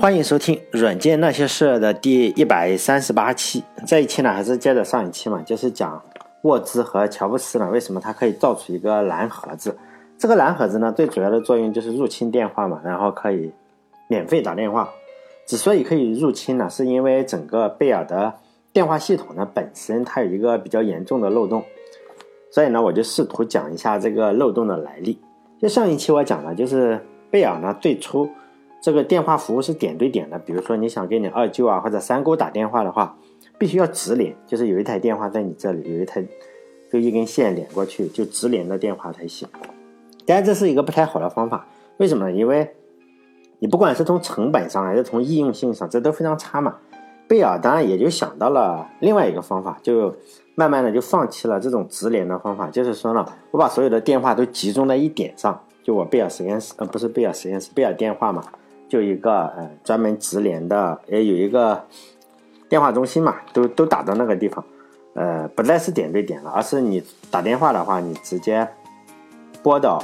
欢迎收听《软件那些事》的第一百三十八期。这一期呢，还是接着上一期嘛，就是讲沃兹和乔布斯呢，为什么他可以造出一个蓝盒子？这个蓝盒子呢，最主要的作用就是入侵电话嘛，然后可以免费打电话。之所以可以入侵呢，是因为整个贝尔的电话系统呢本身它有一个比较严重的漏洞，所以呢，我就试图讲一下这个漏洞的来历。就上一期我讲了，就是贝尔呢最初。这个电话服务是点对点的，比如说你想给你二舅啊或者三姑打电话的话，必须要直连，就是有一台电话在你这里，有一台就一根线连过去，就直连的电话才行。当然这是一个不太好的方法，为什么呢？因为你不管是从成本上还是从易用性上，这都非常差嘛。贝尔当然也就想到了另外一个方法，就慢慢的就放弃了这种直连的方法，就是说呢，我把所有的电话都集中在一点上，就我贝尔实验室，呃，不是贝尔实验室，贝尔电话嘛。就一个呃专门直连的，也有一个电话中心嘛，都都打到那个地方，呃，不再是点对点了，而是你打电话的话，你直接拨到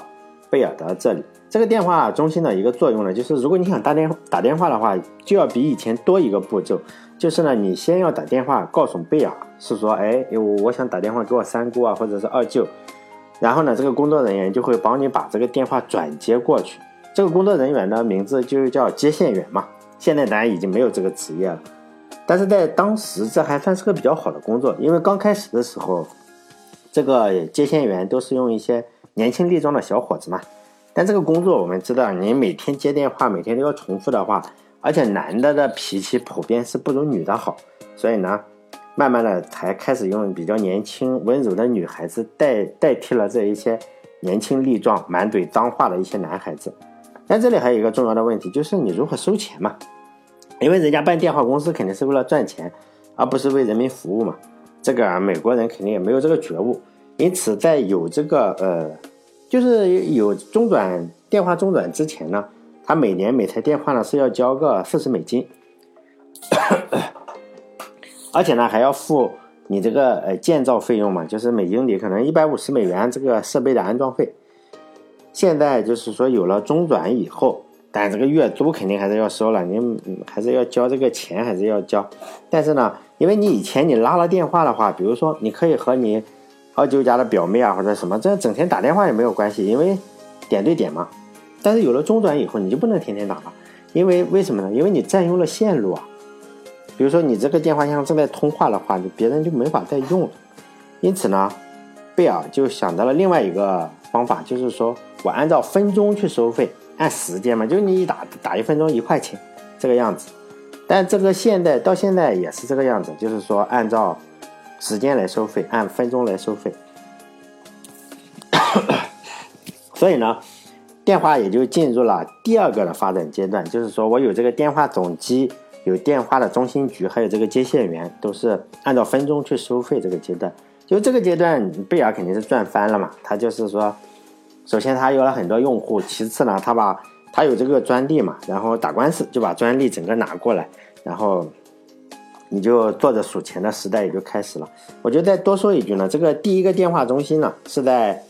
贝尔的这里。这个电话中心的一个作用呢，就是如果你想打电打电话的话，就要比以前多一个步骤，就是呢，你先要打电话告诉贝尔，是说，哎，我我想打电话给我三姑啊，或者是二舅，然后呢，这个工作人员就会帮你把这个电话转接过去。这个工作人员的名字就叫接线员嘛，现在咱已经没有这个职业了，但是在当时这还算是个比较好的工作，因为刚开始的时候，这个接线员都是用一些年轻力壮的小伙子嘛。但这个工作我们知道，你每天接电话，每天都要重复的话，而且男的的脾气普遍是不如女的好，所以呢，慢慢的才开始用比较年轻温柔的女孩子代代替了这一些年轻力壮满嘴脏话的一些男孩子。但这里还有一个重要的问题，就是你如何收钱嘛？因为人家办电话公司肯定是为了赚钱，而不是为人民服务嘛。这个美国人肯定也没有这个觉悟，因此在有这个呃，就是有中转电话中转之前呢，他每年每台电话呢是要交个四十美金，而且呢还要付你这个呃建造费用嘛，就是每英里可能一百五十美元这个设备的安装费。现在就是说有了中转以后，但这个月租肯定还是要收了，你还是要交这个钱，还是要交。但是呢，因为你以前你拉了电话的话，比如说你可以和你二舅家的表妹啊或者什么，这整天打电话也没有关系，因为点对点嘛。但是有了中转以后，你就不能天天打了，因为为什么呢？因为你占用了线路啊。比如说你这个电话箱正在通话的话，你别人就没法再用了。因此呢，贝尔就想到了另外一个方法，就是说。我按照分钟去收费，按时间嘛，就你一打打一分钟一块钱，这个样子。但这个现在到现在也是这个样子，就是说按照时间来收费，按分钟来收费。所以呢，电话也就进入了第二个的发展阶段，就是说我有这个电话总机，有电话的中心局，还有这个接线员，都是按照分钟去收费。这个阶段，就这个阶段，贝尔肯定是赚翻了嘛，他就是说。首先，他有了很多用户；其次呢，他把他有这个专利嘛，然后打官司就把专利整个拿过来，然后你就坐着数钱的时代也就开始了。我就再多说一句呢，这个第一个电话中心呢是在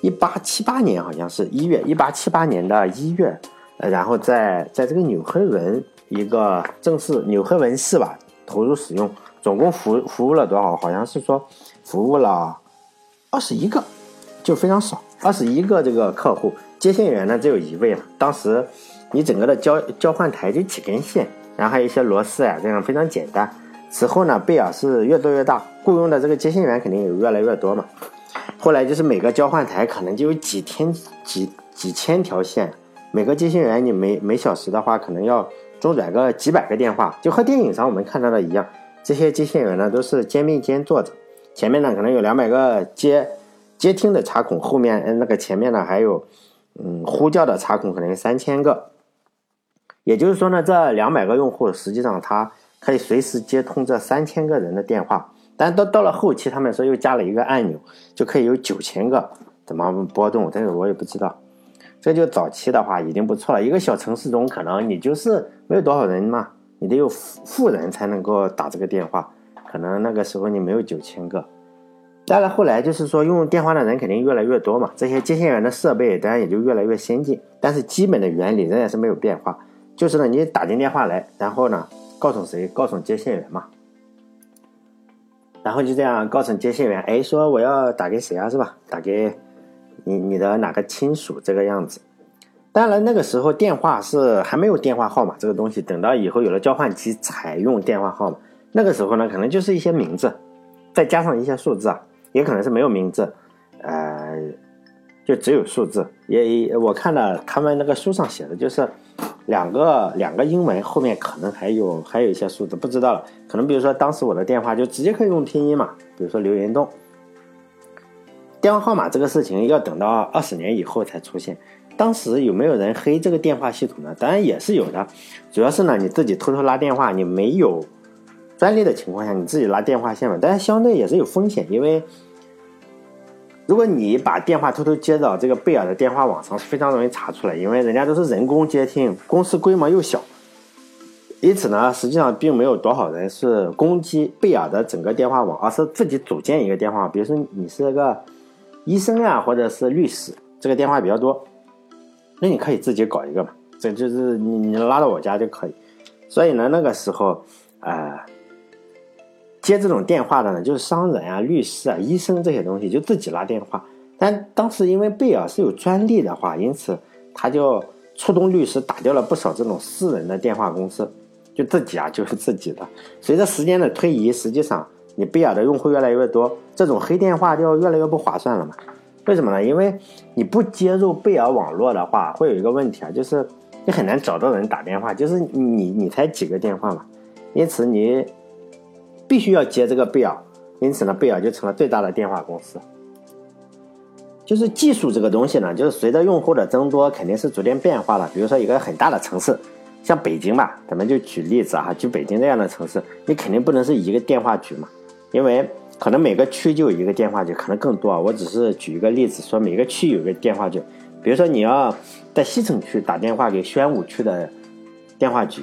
一八七八年，好像是一月一八七八年的一月，呃，然后在在这个纽黑文一个正式纽黑文市吧投入使用，总共服服务了多少？好像是说服务了二十一个。就非常少，二十一个这个客户，接线员呢只有一位了。当时你整个的交交换台就几根线，然后还有一些螺丝啊，这样非常简单。此后呢，贝尔是越做越大，雇佣的这个接线员肯定也越来越多嘛。后来就是每个交换台可能就有几天几几千条线，每个接线员你每每小时的话可能要中转个几百个电话，就和电影上我们看到的一样。这些接线员呢都是肩并肩坐着，前面呢可能有两百个接。接听的插孔后面，嗯，那个前面呢还有，嗯，呼叫的插孔可能有三千个，也就是说呢，这两百个用户实际上它可以随时接通这三千个人的电话。但到到了后期，他们说又加了一个按钮，就可以有九千个怎么波动，这个我也不知道。这就早期的话已经不错了，一个小城市中可能你就是没有多少人嘛，你得有富富人才能够打这个电话，可能那个时候你没有九千个。当然，后来就是说，用电话的人肯定越来越多嘛，这些接线员的设备当然也就越来越先进。但是基本的原理仍然是没有变化，就是呢，你打进电话来，然后呢，告诉谁？告诉接线员嘛。然后就这样告诉接线员，哎，说我要打给谁啊，是吧？打给你你的哪个亲属这个样子。当然那个时候电话是还没有电话号码这个东西，等到以后有了交换机才用电话号码。那个时候呢，可能就是一些名字，再加上一些数字啊，也可能是没有名字，呃，就只有数字。也我看了他们那个书上写的，就是两个两个英文后面可能还有还有一些数字，不知道了。可能比如说当时我的电话就直接可以用拼音嘛，比如说刘延栋。电话号码这个事情要等到二十年以后才出现。当时有没有人黑这个电话系统呢？当然也是有的，主要是呢你自己偷偷拉电话，你没有专利的情况下，你自己拉电话线嘛。但是相对也是有风险，因为如果你把电话偷偷接到这个贝尔的电话网上，非常容易查出来，因为人家都是人工接听，公司规模又小，因此呢，实际上并没有多少人是攻击贝尔的整个电话网，而是自己组建一个电话，比如说你是个医生啊，或者是律师，这个电话比较多。那你可以自己搞一个嘛，这就是你你拉到我家就可以。所以呢，那个时候，呃，接这种电话的呢，就是商人啊、律师啊、医生这些东西，就自己拉电话。但当时因为贝尔是有专利的话，因此他就触动律师打掉了不少这种私人的电话公司，就自己啊就是自己的。随着时间的推移，实际上你贝尔的用户越来越多，这种黑电话就越来越不划算了嘛。为什么呢？因为你不接入贝尔网络的话，会有一个问题啊，就是你很难找到人打电话，就是你你才几个电话嘛，因此你必须要接这个贝尔，因此呢，贝尔就成了最大的电话公司。就是技术这个东西呢，就是随着用户的增多，肯定是逐渐变化的。比如说一个很大的城市，像北京吧，咱们就举例子啊，举北京这样的城市，你肯定不能是一个电话局嘛，因为。可能每个区就有一个电话局，可能更多啊。我只是举一个例子，说每个区有一个电话局。比如说你要在西城区打电话给宣武区的电话局，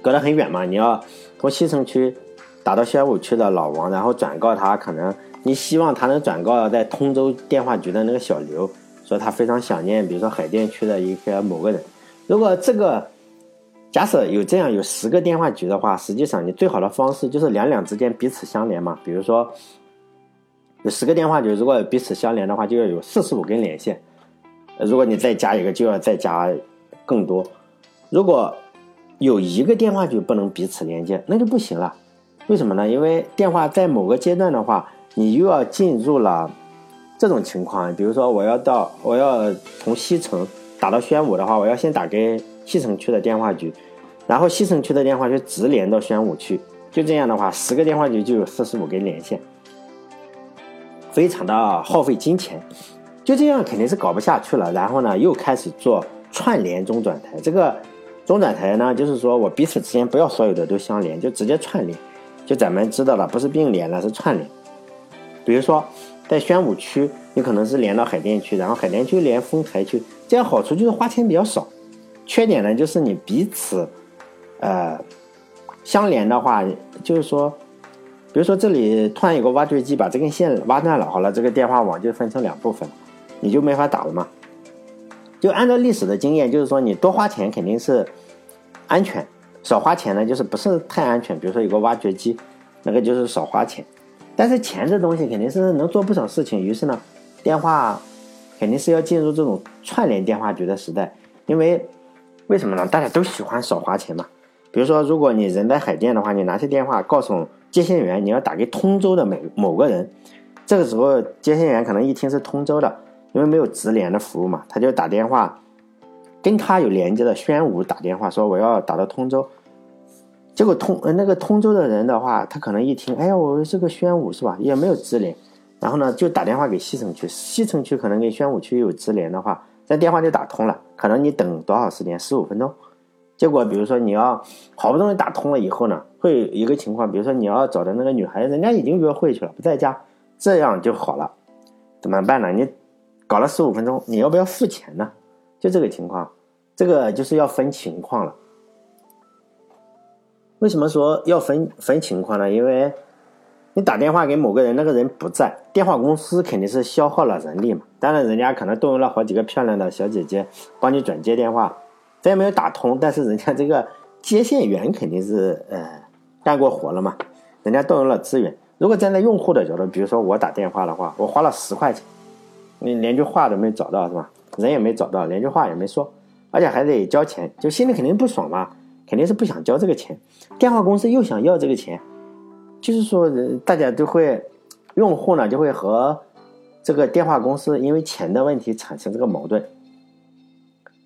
隔得很远嘛，你要从西城区打到宣武区的老王，然后转告他，可能你希望他能转告在通州电话局的那个小刘，说他非常想念，比如说海淀区的一个某个人。如果这个。假设有这样有十个电话局的话，实际上你最好的方式就是两两之间彼此相连嘛。比如说有十个电话局，如果彼此相连的话，就要有四十五根连线。如果你再加一个，就要再加更多。如果有一个电话局不能彼此连接，那就不行了。为什么呢？因为电话在某个阶段的话，你又要进入了这种情况。比如说我要到我要从西城打到宣武的话，我要先打给。西城区的电话局，然后西城区的电话就直连到宣武区，就这样的话，十个电话局就有四十五根连线，非常的耗费金钱，就这样肯定是搞不下去了。然后呢，又开始做串联中转台。这个中转台呢，就是说我彼此之间不要所有的都相连，就直接串联。就咱们知道了，不是并联了，是串联。比如说在宣武区，你可能是连到海淀区，然后海淀区连丰台区，这样好处就是花钱比较少。缺点呢，就是你彼此，呃，相连的话，就是说，比如说这里突然有个挖掘机把这根线挖断了，好了，这个电话网就分成两部分，你就没法打了嘛。就按照历史的经验，就是说你多花钱肯定是安全，少花钱呢就是不是太安全。比如说有个挖掘机，那个就是少花钱，但是钱这东西肯定是能做不少事情。于是呢，电话肯定是要进入这种串联电话局的时代，因为。为什么呢？大家都喜欢少花钱嘛。比如说，如果你人在海淀的话，你拿起电话告诉接线员你要打给通州的某某个人，这个时候接线员可能一听是通州的，因为没有直连的服务嘛，他就打电话跟他有连接的宣武打电话说我要打到通州，结果通呃那个通州的人的话，他可能一听，哎呀，我是个宣武是吧？也没有直连，然后呢就打电话给西城区，西城区可能跟宣武区有直连的话。那电话就打通了，可能你等多少时间？十五分钟。结果，比如说你要好不容易打通了以后呢，会有一个情况，比如说你要找的那个女孩，人家已经约会去了，不在家，这样就好了。怎么办呢？你搞了十五分钟，你要不要付钱呢？就这个情况，这个就是要分情况了。为什么说要分分情况呢？因为。你打电话给某个人，那个人不在，电话公司肯定是消耗了人力嘛。当然，人家可能动用了好几个漂亮的小姐姐帮你转接电话，虽然没有打通，但是人家这个接线员肯定是呃干过活了嘛，人家动用了资源。如果站在用户的角度，比如说我打电话的话，我花了十块钱，你连句话都没找到是吧？人也没找到，连句话也没说，而且还得交钱，就心里肯定不爽嘛，肯定是不想交这个钱。电话公司又想要这个钱，就是说大家都会，用户呢就会和这个电话公司因为钱的问题产生这个矛盾。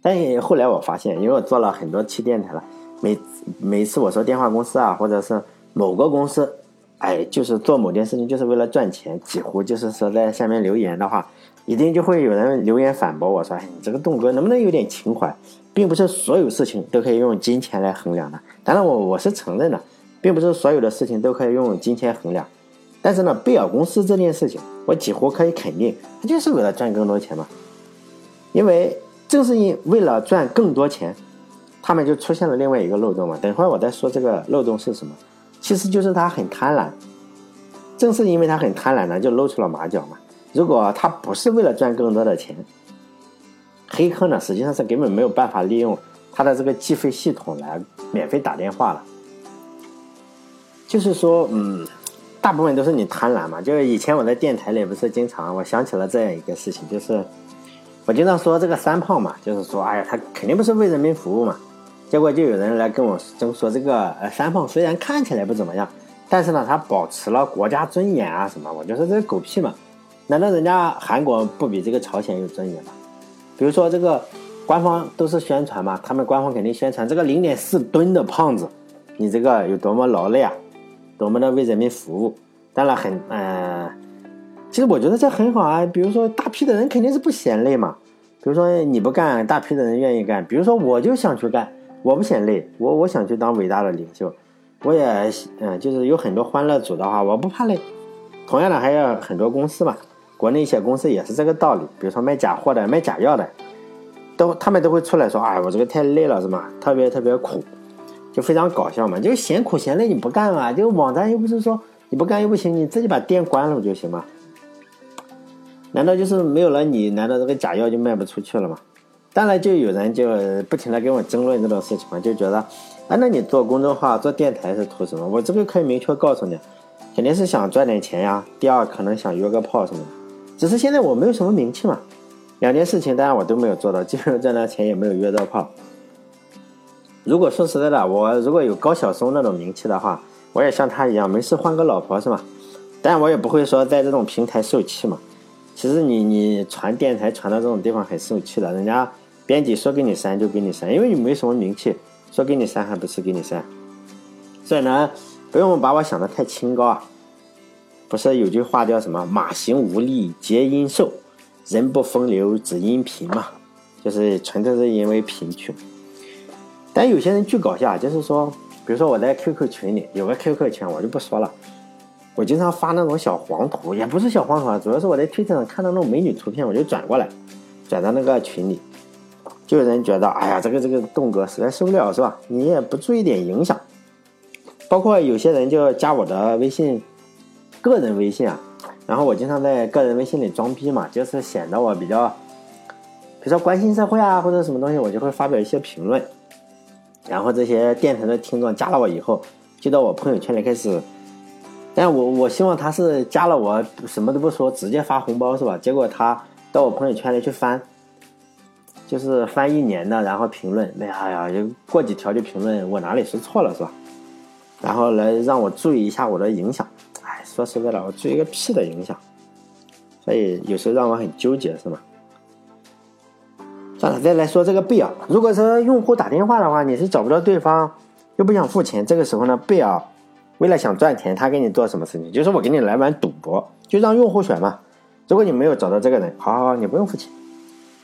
但后来我发现，因为我做了很多期电台了，每每次我说电话公司啊，或者是某个公司。哎，就是做某件事情就是为了赚钱，几乎就是说在下面留言的话，一定就会有人留言反驳我说：“哎，你这个栋哥能不能有点情怀？并不是所有事情都可以用金钱来衡量的。当然，我我是承认的，并不是所有的事情都可以用金钱衡量。但是呢，贝尔公司这件事情，我几乎可以肯定，他就是为了赚更多钱嘛。因为正是因为了赚更多钱，他们就出现了另外一个漏洞嘛。等会儿我再说这个漏洞是什么。其实就是他很贪婪，正是因为他很贪婪呢，就露出了马脚嘛。如果他不是为了赚更多的钱，黑客呢实际上是根本没有办法利用他的这个计费系统来免费打电话了。就是说，嗯，大部分都是你贪婪嘛。就是以前我在电台里不是经常，我想起了这样一个事情，就是我经常说这个三胖嘛，就是说，哎呀，他肯定不是为人民服务嘛。结果就有人来跟我争说，这个呃三胖虽然看起来不怎么样，但是呢，他保持了国家尊严啊什么。我就说这是狗屁嘛！难道人家韩国不比这个朝鲜有尊严吗？比如说这个官方都是宣传嘛，他们官方肯定宣传这个零点四吨的胖子，你这个有多么劳累啊，多么的为人民服务。当然很呃，其实我觉得这很好啊。比如说大批的人肯定是不嫌累嘛，比如说你不干，大批的人愿意干。比如说我就想去干。我不嫌累，我我想去当伟大的领袖，我也嗯，就是有很多欢乐组的话，我不怕累。同样的，还有很多公司嘛，国内一些公司也是这个道理。比如说卖假货的、卖假药的，都他们都会出来说：“哎，我这个太累了，是吗？特别特别苦，就非常搞笑嘛。就嫌苦嫌累你不干嘛？就网站又不是说你不干又不行，你自己把店关了不就行吗？难道就是没有了你，难道这个假药就卖不出去了吗？”当然，就有人就不停的跟我争论这种事情嘛，就觉得，啊，那你做公众号、做电台是图什么？我这个可以明确告诉你，肯定是想赚点钱呀。第二，可能想约个炮什么的。只是现在我没有什么名气嘛，两件事情当然我都没有做到，既没有赚到钱，也没有约到炮。如果说实在的，我如果有高晓松那种名气的话，我也像他一样，没事换个老婆是吧？但我也不会说在这种平台受气嘛。其实你你传电台传到这种地方很受气的，人家。编辑说给你删就给你删，因为你没什么名气，说给你删还不是给你删。所以呢，不用把我想的太清高啊。不是有句话叫什么“马行无力皆因瘦，人不风流只因贫”嘛？就是纯粹是因为贫穷。但有些人巨搞笑，就是说，比如说我在 QQ 群里有个 QQ 群，我就不说了。我经常发那种小黄图，也不是小黄图啊，主要是我在推特上看到那种美女图片，我就转过来，转到那个群里。就有人觉得，哎呀，这个这个栋哥实在受不了，是吧？你也不注意点影响。包括有些人就加我的微信，个人微信啊，然后我经常在个人微信里装逼嘛，就是显得我比较，比如说关心社会啊，或者什么东西，我就会发表一些评论。然后这些电台的听众加了我以后，就到我朋友圈里开始，但我我希望他是加了我什么都不说，直接发红包是吧？结果他到我朋友圈里去翻。就是翻一年的，然后评论，哎呀，就过几条就评论我哪里说错了是吧？然后来让我注意一下我的影响。哎，说实在的，我注意个屁的影响。所以有时候让我很纠结，是吗？算了，再来说这个贝尔。如果说用户打电话的话，你是找不到对方，又不想付钱，这个时候呢，贝尔为了想赚钱，他给你做什么事情？就是我给你来玩赌博，就让用户选嘛。如果你没有找到这个人，好好好，你不用付钱。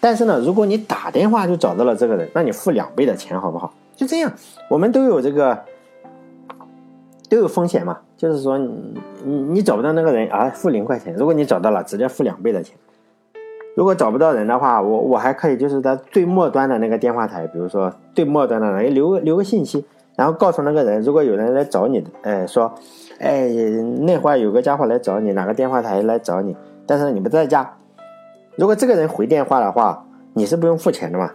但是呢，如果你打电话就找到了这个人，那你付两倍的钱好不好？就这样，我们都有这个都有风险嘛。就是说，你你你找不到那个人啊，付零块钱；如果你找到了，直接付两倍的钱。如果找不到人的话，我我还可以就是在最末端的那个电话台，比如说最末端的人留留个信息，然后告诉那个人，如果有人来找你，哎说，哎那会儿有个家伙来找你，哪个电话台来找你，但是你不在家。如果这个人回电话的话，你是不用付钱的嘛？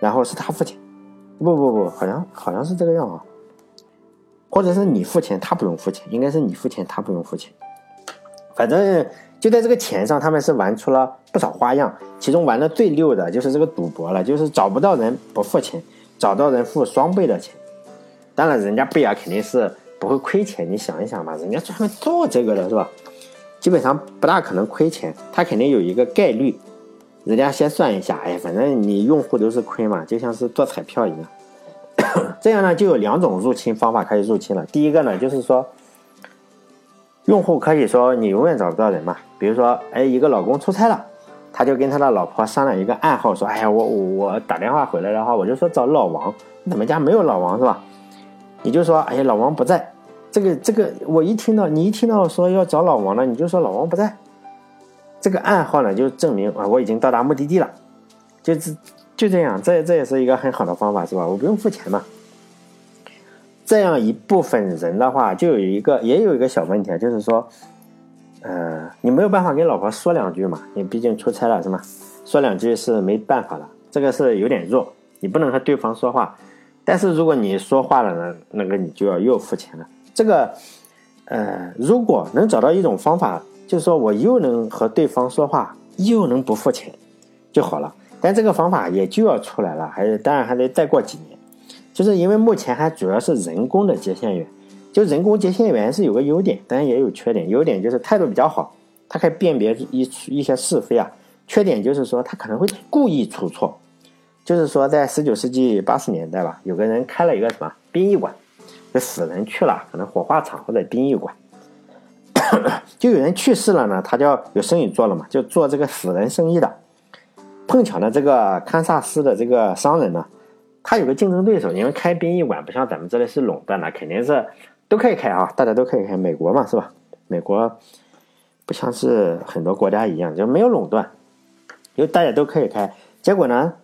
然后是他付钱，不不不，好像好像是这个样啊，或者是你付钱，他不用付钱，应该是你付钱，他不用付钱。反正就在这个钱上，他们是玩出了不少花样。其中玩的最溜的就是这个赌博了，就是找不到人不付钱，找到人付双倍的钱。当然，人家贝尔肯定是不会亏钱。你想一想吧，人家专门做这个的是吧？基本上不大可能亏钱，他肯定有一个概率。人家先算一下，哎，反正你用户都是亏嘛，就像是做彩票一样。这样呢，就有两种入侵方法可以入侵了。第一个呢，就是说。用户可以说你永远找不到人嘛，比如说，哎，一个老公出差了，他就跟他的老婆商量一个暗号，说，哎呀，我我打电话回来的话，我就说找老王，你们家没有老王是吧？你就说，哎呀，老王不在，这个这个，我一听到你一听到说要找老王了，你就说老王不在，这个暗号呢就证明啊我已经到达目的地了，就是就这样，这这也是一个很好的方法是吧？我不用付钱嘛。这样一部分人的话，就有一个也有一个小问题啊，就是说，呃，你没有办法跟老婆说两句嘛，你毕竟出差了是吗？说两句是没办法的，这个是有点弱，你不能和对方说话。但是如果你说话了呢，那个你就要又付钱了。这个，呃，如果能找到一种方法，就是说我又能和对方说话，又能不付钱就好了。但这个方法也就要出来了，还是当然还得再过几年。就是因为目前还主要是人工的接线员，就人工接线员是有个优点，当然也有缺点。优点就是态度比较好，他可以辨别一一些是非啊。缺点就是说他可能会故意出错。就是说在十九世纪八十年代吧，有个人开了一个什么殡仪馆，这死人去了，可能火化场或者殡仪馆，就有人去世了呢，他就要有生意做了嘛，就做这个死人生意的。碰巧呢，这个堪萨斯的这个商人呢。他有个竞争对手，因为开殡仪馆不像咱们这里是垄断的，肯定是都可以开啊，大家都可以开。美国嘛，是吧？美国不像是很多国家一样，就没有垄断，就大家都可以开。结果呢，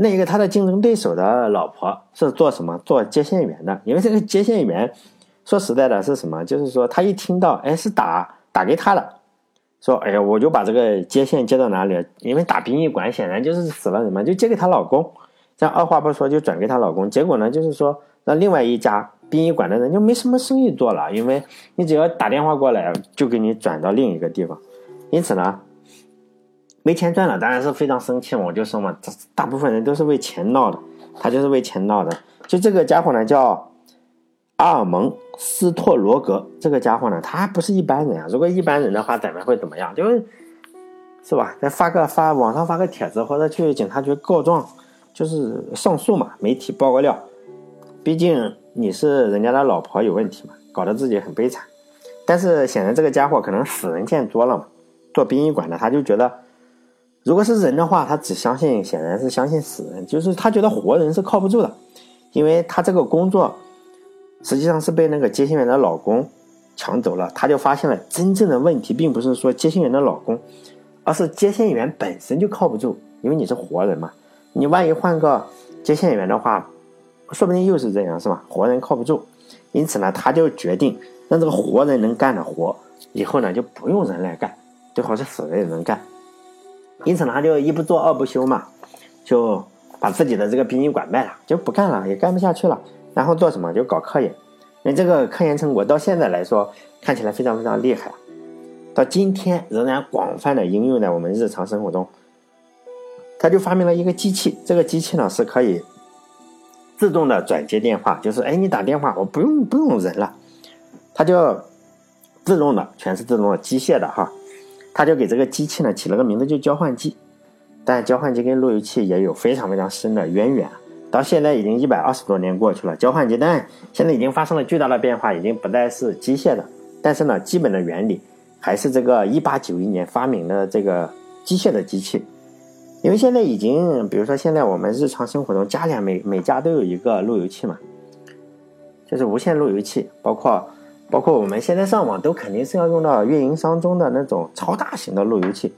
那一个他的竞争对手的老婆是做什么？做接线员的。因为这个接线员说实在的，是什么？就是说他一听到，哎，是打打给他的。说，哎呀，我就把这个接线接到哪里？因为打殡仪馆显然就是死了人嘛，就接给她老公。这样二话不说就转给她老公。结果呢，就是说让另外一家殡仪馆的人就没什么生意做了，因为你只要打电话过来，就给你转到另一个地方。因此呢，没钱赚了，当然是非常生气嘛。我就说嘛，这大部分人都是为钱闹的，他就是为钱闹的。就这个家伙呢，叫。阿尔蒙斯托罗格这个家伙呢，他还不是一般人啊。如果一般人的话，咱们会怎么样？就是，是吧？再发个发网上发个帖子，或者去警察局告状，就是上诉嘛。媒体爆个料，毕竟你是人家的老婆有问题嘛，搞得自己很悲惨。但是显然这个家伙可能死人见多了嘛，做殡仪馆的他就觉得，如果是人的话，他只相信，显然是相信死人，就是他觉得活人是靠不住的，因为他这个工作。实际上是被那个接线员的老公抢走了，他就发现了真正的问题，并不是说接线员的老公，而是接线员本身就靠不住，因为你是活人嘛，你万一换个接线员的话，说不定又是这样，是吧？活人靠不住，因此呢，他就决定让这个活人能干的活，以后呢就不用人来干，最好是死人也能干。因此呢，他就一不做二不休嘛，就把自己的这个殡仪馆卖了，就不干了，也干不下去了。然后做什么就搞科研，那这个科研成果到现在来说看起来非常非常厉害，到今天仍然广泛的应用在我们日常生活中。他就发明了一个机器，这个机器呢是可以自动的转接电话，就是哎你打电话我不用不用人了，它就自动的全是自动的机械的哈，他就给这个机器呢起了个名字就交换机，但交换机跟路由器也有非常非常深的渊源。到现在已经一百二十多年过去了，交换机但现在已经发生了巨大的变化，已经不再是机械的，但是呢，基本的原理还是这个一八九一年发明的这个机械的机器。因为现在已经，比如说现在我们日常生活中，家里每每家都有一个路由器嘛，就是无线路由器，包括包括我们现在上网都肯定是要用到运营商中的那种超大型的路由器，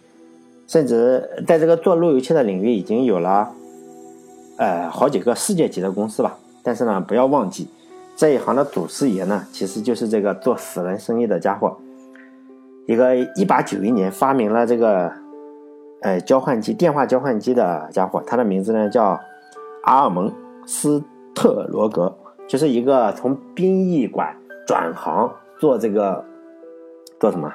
甚至在这个做路由器的领域已经有了。呃，好几个世界级的公司吧，但是呢，不要忘记，这一行的祖师爷呢，其实就是这个做死人生意的家伙，一个一八九一年发明了这个，呃，交换机电话交换机的家伙，他的名字呢叫阿尔蒙斯特罗格，就是一个从殡仪馆转行做这个做什么？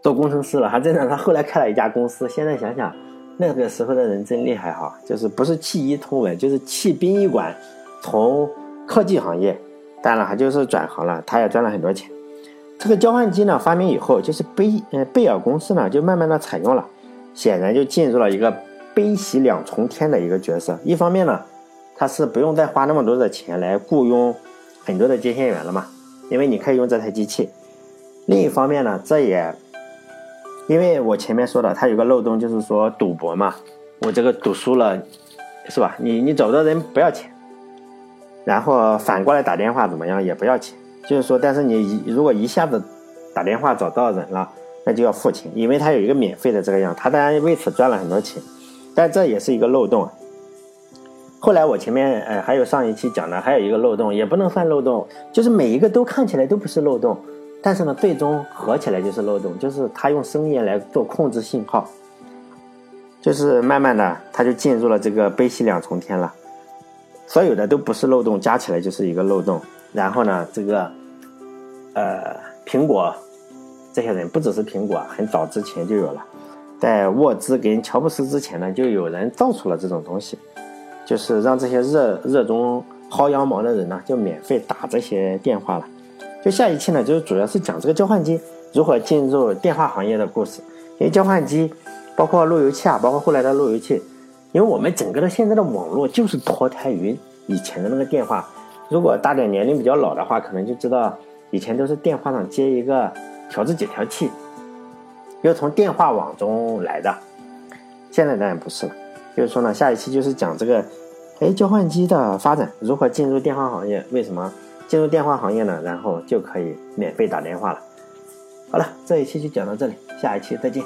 做工程师了。还真的，他后来开了一家公司。现在想想，那个时候的人真厉害哈，就是不是弃医从文，就是弃殡仪馆，从科技行业，当然他就是转行了，他也赚了很多钱。这个交换机呢发明以后，就是贝呃贝尔公司呢就慢慢的采用了，显然就进入了一个悲喜两重天的一个角色。一方面呢，他是不用再花那么多的钱来雇佣很多的接线员了嘛，因为你可以用这台机器。另一方面呢，这也因为我前面说的，它有个漏洞，就是说赌博嘛，我这个赌输了，是吧？你你找的人不要钱，然后反过来打电话怎么样也不要钱。就是说，但是你一如果一下子打电话找到人了，那就要付钱，因为他有一个免费的这个样，他当然为此赚了很多钱，但这也是一个漏洞。后来我前面呃还有上一期讲的还有一个漏洞，也不能算漏洞，就是每一个都看起来都不是漏洞，但是呢最终合起来就是漏洞，就是他用声音来做控制信号，就是慢慢的他就进入了这个悲喜两重天了，所有的都不是漏洞，加起来就是一个漏洞。然后呢，这个，呃，苹果这些人不只是苹果，很早之前就有了，在沃兹跟乔布斯之前呢，就有人造出了这种东西，就是让这些热热衷薅羊毛的人呢，就免费打这些电话了。就下一期呢，就是主要是讲这个交换机如何进入电话行业的故事。因为交换机，包括路由器啊，包括后来的路由器，因为我们整个的现在的网络就是脱胎于以前的那个电话。如果大点年龄比较老的话，可能就知道以前都是电话上接一个调制解调器，又从电话网中来的。现在当然不是了。就是说呢，下一期就是讲这个，哎，交换机的发展，如何进入电话行业？为什么进入电话行业呢？然后就可以免费打电话了。好了，这一期就讲到这里，下一期再见。